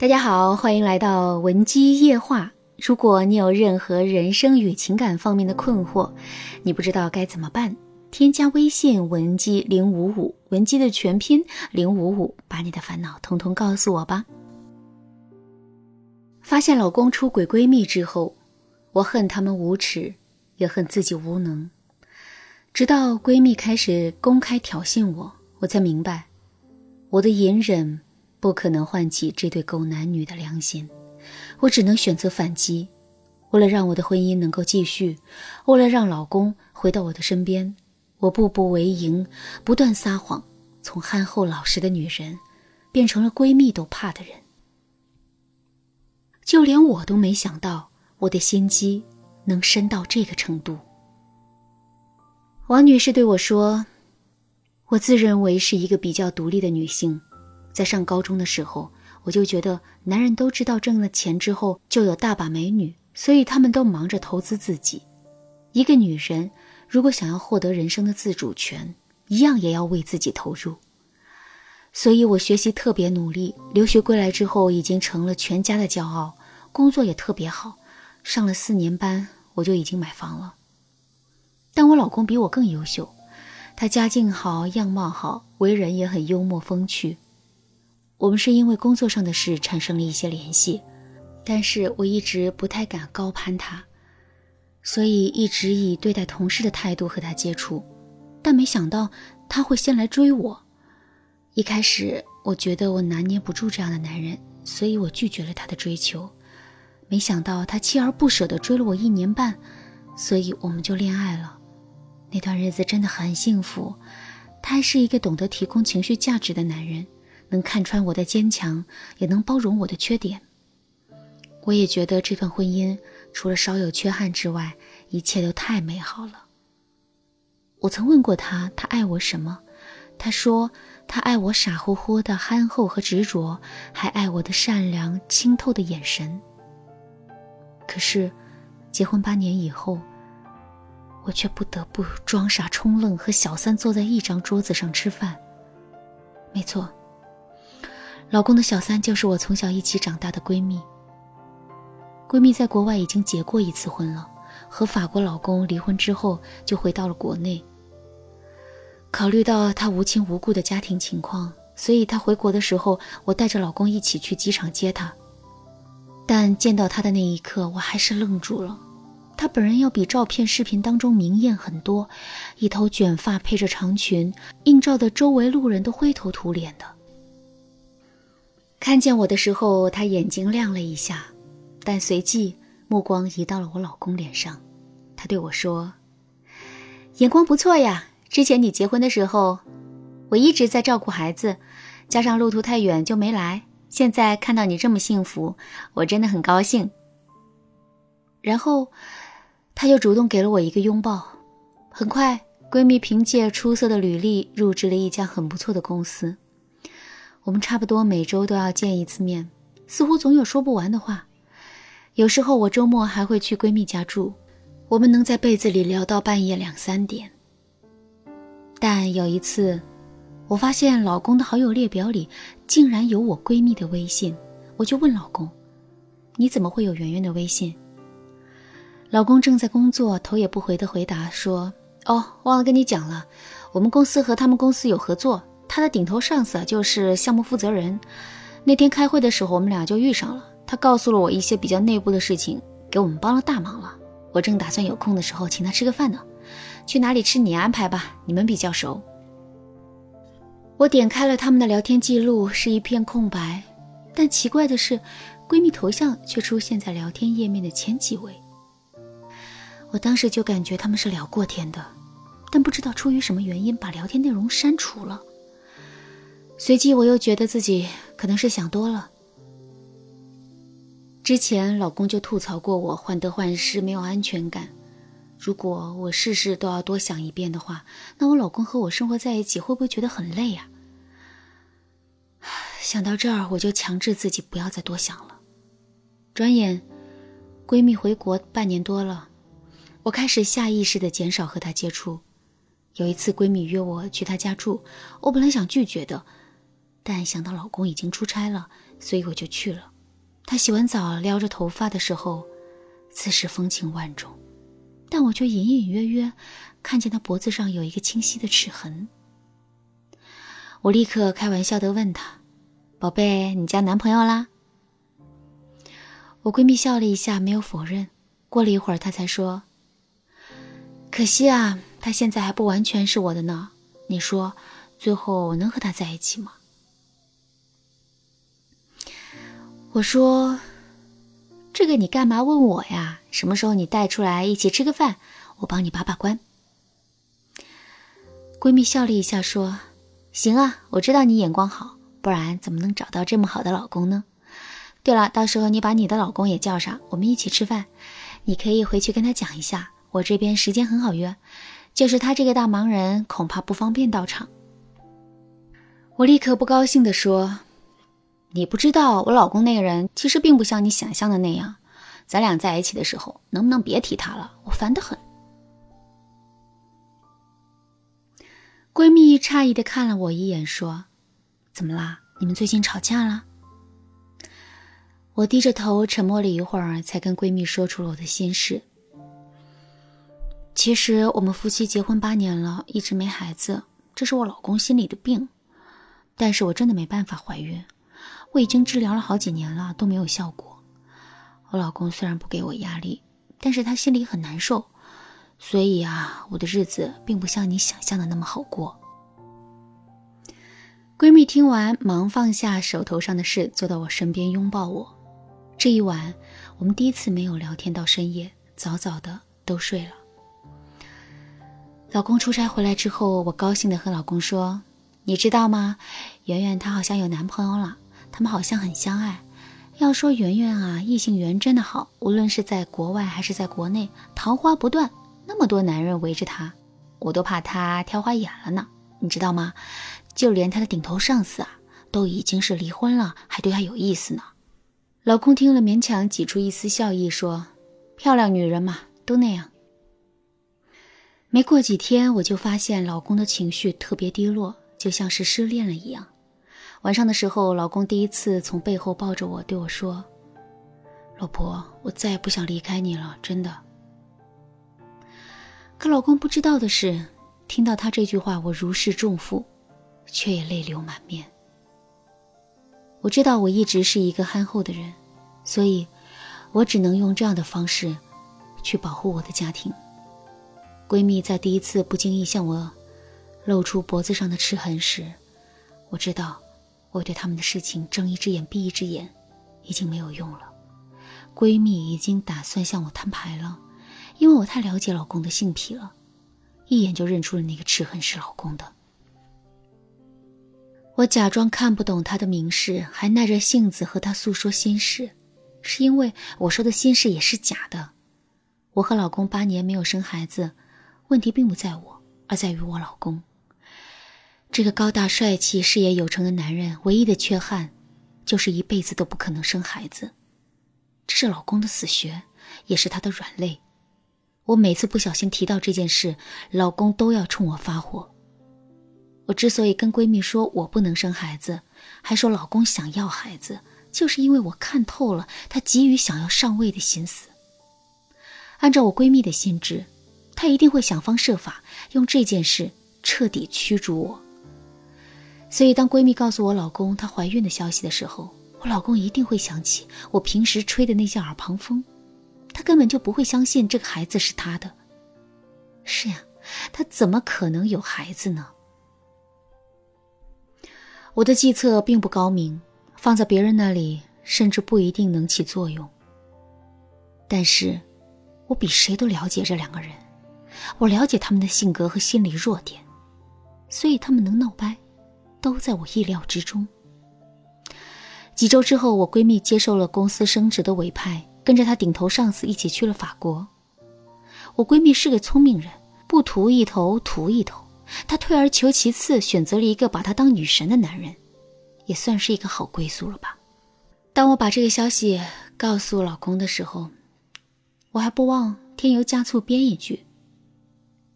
大家好，欢迎来到文姬夜话。如果你有任何人生与情感方面的困惑，你不知道该怎么办，添加微信文姬零五五，文姬的全拼零五五，把你的烦恼通通告诉我吧。发现老公出轨闺蜜之后，我恨他们无耻，也恨自己无能。直到闺蜜开始公开挑衅我，我才明白，我的隐忍。不可能唤起这对狗男女的良心，我只能选择反击。为了让我的婚姻能够继续，为了让老公回到我的身边，我步步为营，不断撒谎，从憨厚老实的女人，变成了闺蜜都怕的人。就连我都没想到，我的心机能深到这个程度。王女士对我说：“我自认为是一个比较独立的女性。”在上高中的时候，我就觉得男人都知道挣了钱之后就有大把美女，所以他们都忙着投资自己。一个女人如果想要获得人生的自主权，一样也要为自己投入。所以我学习特别努力，留学归来之后已经成了全家的骄傲，工作也特别好，上了四年班我就已经买房了。但我老公比我更优秀，他家境好，样貌好，为人也很幽默风趣。我们是因为工作上的事产生了一些联系，但是我一直不太敢高攀他，所以一直以对待同事的态度和他接触，但没想到他会先来追我。一开始我觉得我拿捏不住这样的男人，所以我拒绝了他的追求。没想到他锲而不舍地追了我一年半，所以我们就恋爱了。那段日子真的很幸福，他还是一个懂得提供情绪价值的男人。能看穿我的坚强，也能包容我的缺点。我也觉得这段婚姻除了稍有缺憾之外，一切都太美好了。我曾问过他，他爱我什么？他说他爱我傻乎乎的憨厚和执着，还爱我的善良清透的眼神。可是，结婚八年以后，我却不得不装傻充愣，和小三坐在一张桌子上吃饭。没错。老公的小三就是我从小一起长大的闺蜜。闺蜜在国外已经结过一次婚了，和法国老公离婚之后就回到了国内。考虑到她无亲无故的家庭情况，所以她回国的时候，我带着老公一起去机场接她。但见到她的那一刻，我还是愣住了。她本人要比照片、视频当中明艳很多，一头卷发配着长裙，映照的周围路人都灰头土脸的。看见我的时候，他眼睛亮了一下，但随即目光移到了我老公脸上。他对我说：“眼光不错呀，之前你结婚的时候，我一直在照顾孩子，加上路途太远就没来。现在看到你这么幸福，我真的很高兴。”然后，他又主动给了我一个拥抱。很快，闺蜜凭借出色的履历入职了一家很不错的公司。我们差不多每周都要见一次面，似乎总有说不完的话。有时候我周末还会去闺蜜家住，我们能在被子里聊到半夜两三点。但有一次，我发现老公的好友列表里竟然有我闺蜜的微信，我就问老公：“你怎么会有圆圆的微信？”老公正在工作，头也不回的回答说：“哦，忘了跟你讲了，我们公司和他们公司有合作。”他的顶头上司就是项目负责人。那天开会的时候，我们俩就遇上了。他告诉了我一些比较内部的事情，给我们帮了大忙了。我正打算有空的时候请他吃个饭呢。去哪里吃你安排吧，你们比较熟。我点开了他们的聊天记录，是一片空白。但奇怪的是，闺蜜头像却出现在聊天页面的前几位。我当时就感觉他们是聊过天的，但不知道出于什么原因，把聊天内容删除了。随即，我又觉得自己可能是想多了。之前老公就吐槽过我患得患失，没有安全感。如果我事事都要多想一遍的话，那我老公和我生活在一起会不会觉得很累呀？想到这儿，我就强制自己不要再多想了。转眼，闺蜜回国半年多了，我开始下意识的减少和她接触。有一次，闺蜜约我去她家住，我本来想拒绝的。但想到老公已经出差了，所以我就去了。他洗完澡撩着头发的时候，此时风情万种，但我却隐隐约约看见他脖子上有一个清晰的齿痕。我立刻开玩笑的问他：“宝贝，你交男朋友啦？”我闺蜜笑了一下，没有否认。过了一会儿，她才说：“可惜啊，他现在还不完全是我的呢。你说，最后我能和他在一起吗？”我说：“这个你干嘛问我呀？什么时候你带出来一起吃个饭，我帮你把把关。”闺蜜笑了一下说：“行啊，我知道你眼光好，不然怎么能找到这么好的老公呢？对了，到时候你把你的老公也叫上，我们一起吃饭。”你可以回去跟他讲一下，我这边时间很好约，就是他这个大忙人恐怕不方便到场。我立刻不高兴地说：“你不知道我老公那个人其实并不像你想象的那样，咱俩在一起的时候能不能别提他了？我烦得很。”闺蜜诧异的看了我一眼，说：“怎么啦？你们最近吵架了？”我低着头沉默了一会儿，才跟闺蜜说出了我的心事。其实我们夫妻结婚八年了，一直没孩子，这是我老公心里的病。但是我真的没办法怀孕，我已经治疗了好几年了，都没有效果。我老公虽然不给我压力，但是他心里很难受，所以啊，我的日子并不像你想象的那么好过。闺蜜听完，忙放下手头上的事，坐到我身边拥抱我。这一晚，我们第一次没有聊天到深夜，早早的都睡了。老公出差回来之后，我高兴的和老公说：“你知道吗？圆圆她好像有男朋友了，他们好像很相爱。要说圆圆啊，异性缘真的好，无论是在国外还是在国内，桃花不断，那么多男人围着她，我都怕她挑花眼了呢。你知道吗？就连她的顶头上司啊，都已经是离婚了，还对她有意思呢。”老公听了，勉强挤出一丝笑意，说：“漂亮女人嘛，都那样。”没过几天，我就发现老公的情绪特别低落，就像是失恋了一样。晚上的时候，老公第一次从背后抱着我，对我说：“老婆，我再也不想离开你了，真的。”可老公不知道的是，听到他这句话，我如释重负，却也泪流满面。我知道我一直是一个憨厚的人，所以，我只能用这样的方式，去保护我的家庭。闺蜜在第一次不经意向我露出脖子上的齿痕时，我知道我对他们的事情睁一只眼闭一只眼，已经没有用了。闺蜜已经打算向我摊牌了，因为我太了解老公的性癖了，一眼就认出了那个齿痕是老公的。我假装看不懂他的名示，还耐着性子和他诉说心事，是因为我说的心事也是假的。我和老公八年没有生孩子，问题并不在我，而在于我老公。这个高大帅气、事业有成的男人，唯一的缺憾，就是一辈子都不可能生孩子。这是老公的死穴，也是他的软肋。我每次不小心提到这件事，老公都要冲我发火。我之所以跟闺蜜说我不能生孩子，还说老公想要孩子，就是因为我看透了他急于想要上位的心思。按照我闺蜜的心智，她一定会想方设法用这件事彻底驱逐我。所以，当闺蜜告诉我老公她怀孕的消息的时候，我老公一定会想起我平时吹的那些耳旁风，他根本就不会相信这个孩子是他的。是呀，他怎么可能有孩子呢？我的计策并不高明，放在别人那里甚至不一定能起作用。但是，我比谁都了解这两个人，我了解他们的性格和心理弱点，所以他们能闹掰，都在我意料之中。几周之后，我闺蜜接受了公司升职的委派，跟着她顶头上司一起去了法国。我闺蜜是个聪明人，不图一头图一头。她退而求其次，选择了一个把她当女神的男人，也算是一个好归宿了吧。当我把这个消息告诉老公的时候，我还不忘添油加醋编一句：“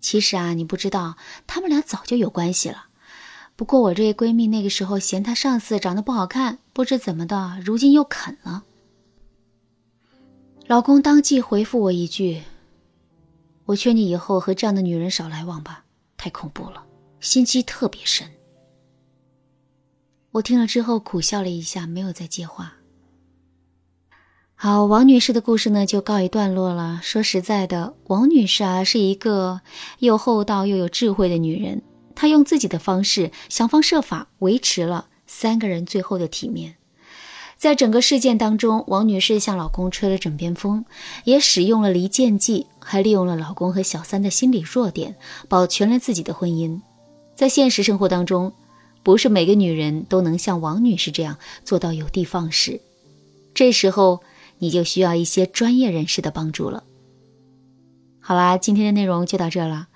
其实啊，你不知道，他们俩早就有关系了，不过我这位闺蜜那个时候嫌她上司长得不好看，不知怎么的，如今又啃了。老公当即回复我一句：“我劝你以后和这样的女人少来往吧，太恐怖了，心机特别深。”我听了之后苦笑了一下，没有再接话。好，王女士的故事呢就告一段落了。说实在的，王女士啊是一个又厚道又有智慧的女人，她用自己的方式想方设法维持了三个人最后的体面。在整个事件当中，王女士向老公吹了枕边风，也使用了离间计，还利用了老公和小三的心理弱点，保全了自己的婚姻。在现实生活当中，不是每个女人都能像王女士这样做到有的放矢。这时候，你就需要一些专业人士的帮助了。好啦，今天的内容就到这了。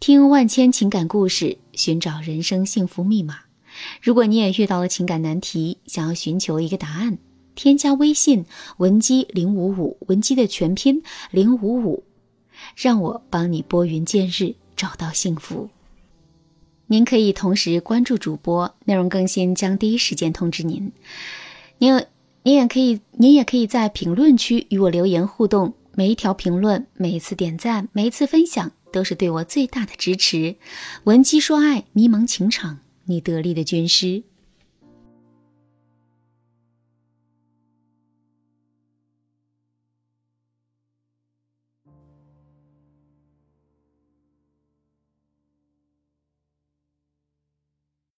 听万千情感故事，寻找人生幸福密码。如果你也遇到了情感难题，想要寻求一个答案，添加微信文姬零五五，文姬的全拼零五五，让我帮你拨云见日，找到幸福。您可以同时关注主播，内容更新将第一时间通知您。您，您也可以，您也可以在评论区与我留言互动。每一条评论，每一次点赞，每一次分享，都是对我最大的支持。文姬说爱，迷茫情场。你得力的军师。